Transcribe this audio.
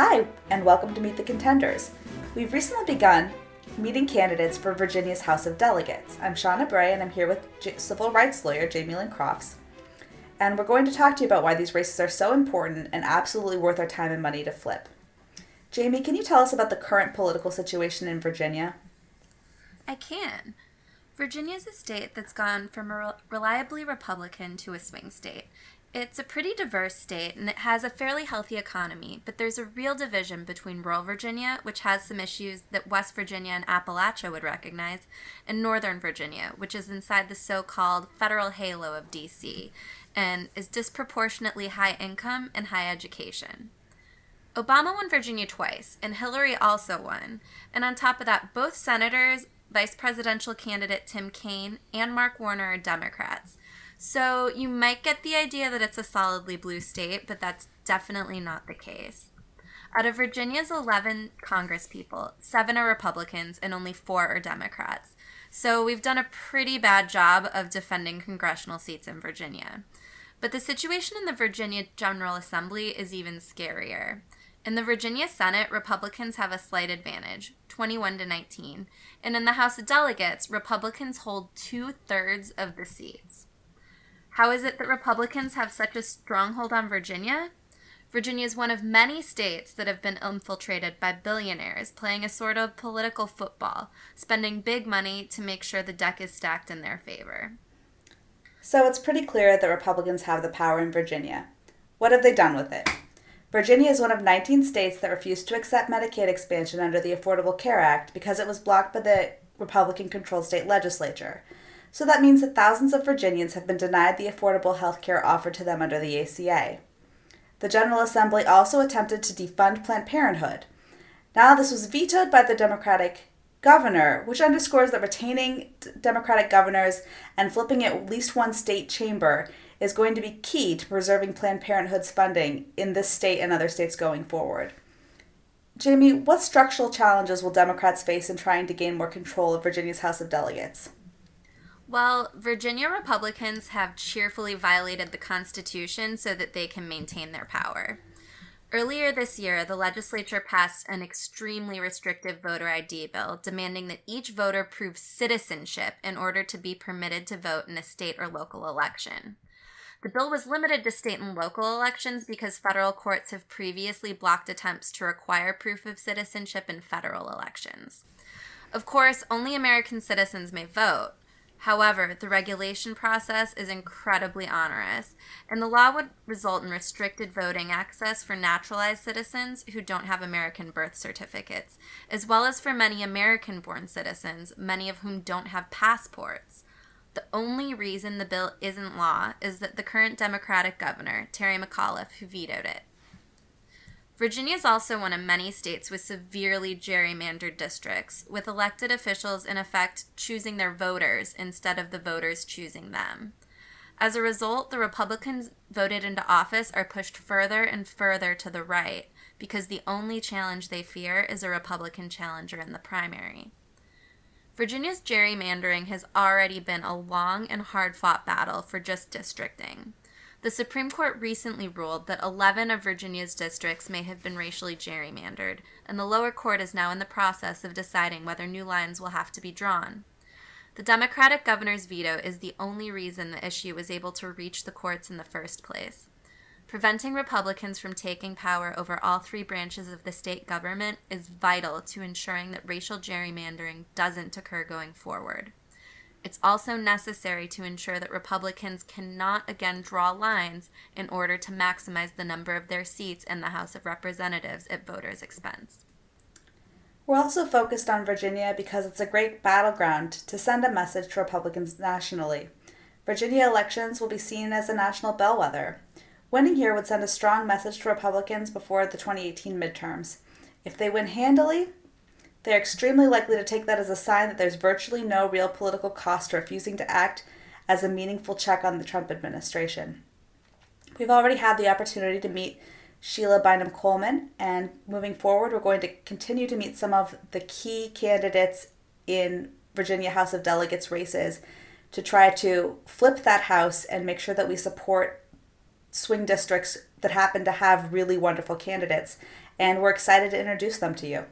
Hi, and welcome to Meet the Contenders. We've recently begun meeting candidates for Virginia's House of Delegates. I'm Shawna Bray, and I'm here with J- civil rights lawyer Jamie Lynn Crofts. And we're going to talk to you about why these races are so important and absolutely worth our time and money to flip. Jamie, can you tell us about the current political situation in Virginia? I can. Virginia is a state that's gone from a reliably Republican to a swing state. It's a pretty diverse state and it has a fairly healthy economy, but there's a real division between rural Virginia, which has some issues that West Virginia and Appalachia would recognize, and Northern Virginia, which is inside the so called federal halo of DC and is disproportionately high income and high education. Obama won Virginia twice, and Hillary also won. And on top of that, both senators, vice presidential candidate Tim Kaine, and Mark Warner are Democrats. So you might get the idea that it's a solidly blue state, but that's definitely not the case. Out of Virginia's 11 Congress people, seven are Republicans and only four are Democrats. So we've done a pretty bad job of defending congressional seats in Virginia. But the situation in the Virginia General Assembly is even scarier. In the Virginia Senate, Republicans have a slight advantage, 21 to 19. And in the House of Delegates, Republicans hold two thirds of the seats. How is it that Republicans have such a stronghold on Virginia? Virginia is one of many states that have been infiltrated by billionaires playing a sort of political football, spending big money to make sure the deck is stacked in their favor. So it's pretty clear that Republicans have the power in Virginia. What have they done with it? Virginia is one of 19 states that refused to accept Medicaid expansion under the Affordable Care Act because it was blocked by the Republican controlled state legislature. So that means that thousands of Virginians have been denied the affordable health care offered to them under the ACA. The General Assembly also attempted to defund Planned Parenthood. Now, this was vetoed by the Democratic governor, which underscores that retaining Democratic governors and flipping at least one state chamber is going to be key to preserving Planned Parenthood's funding in this state and other states going forward. Jamie, what structural challenges will Democrats face in trying to gain more control of Virginia's House of Delegates? Well, Virginia Republicans have cheerfully violated the Constitution so that they can maintain their power. Earlier this year, the legislature passed an extremely restrictive voter ID bill demanding that each voter prove citizenship in order to be permitted to vote in a state or local election. The bill was limited to state and local elections because federal courts have previously blocked attempts to require proof of citizenship in federal elections. Of course, only American citizens may vote, However, the regulation process is incredibly onerous, and the law would result in restricted voting access for naturalized citizens who don't have American birth certificates, as well as for many American born citizens, many of whom don't have passports. The only reason the bill isn't law is that the current Democratic governor, Terry McAuliffe, who vetoed it. Virginia is also one of many states with severely gerrymandered districts, with elected officials in effect choosing their voters instead of the voters choosing them. As a result, the Republicans voted into office are pushed further and further to the right because the only challenge they fear is a Republican challenger in the primary. Virginia's gerrymandering has already been a long and hard fought battle for just districting. The Supreme Court recently ruled that 11 of Virginia's districts may have been racially gerrymandered, and the lower court is now in the process of deciding whether new lines will have to be drawn. The Democratic governor's veto is the only reason the issue was able to reach the courts in the first place. Preventing Republicans from taking power over all three branches of the state government is vital to ensuring that racial gerrymandering doesn't occur going forward. It's also necessary to ensure that Republicans cannot again draw lines in order to maximize the number of their seats in the House of Representatives at voters' expense. We're also focused on Virginia because it's a great battleground to send a message to Republicans nationally. Virginia elections will be seen as a national bellwether. Winning here would send a strong message to Republicans before the 2018 midterms. If they win handily, they are extremely likely to take that as a sign that there's virtually no real political cost to refusing to act as a meaningful check on the Trump administration. We've already had the opportunity to meet Sheila Bynum Coleman, and moving forward, we're going to continue to meet some of the key candidates in Virginia House of Delegates races to try to flip that House and make sure that we support swing districts that happen to have really wonderful candidates and we're excited to introduce them to you.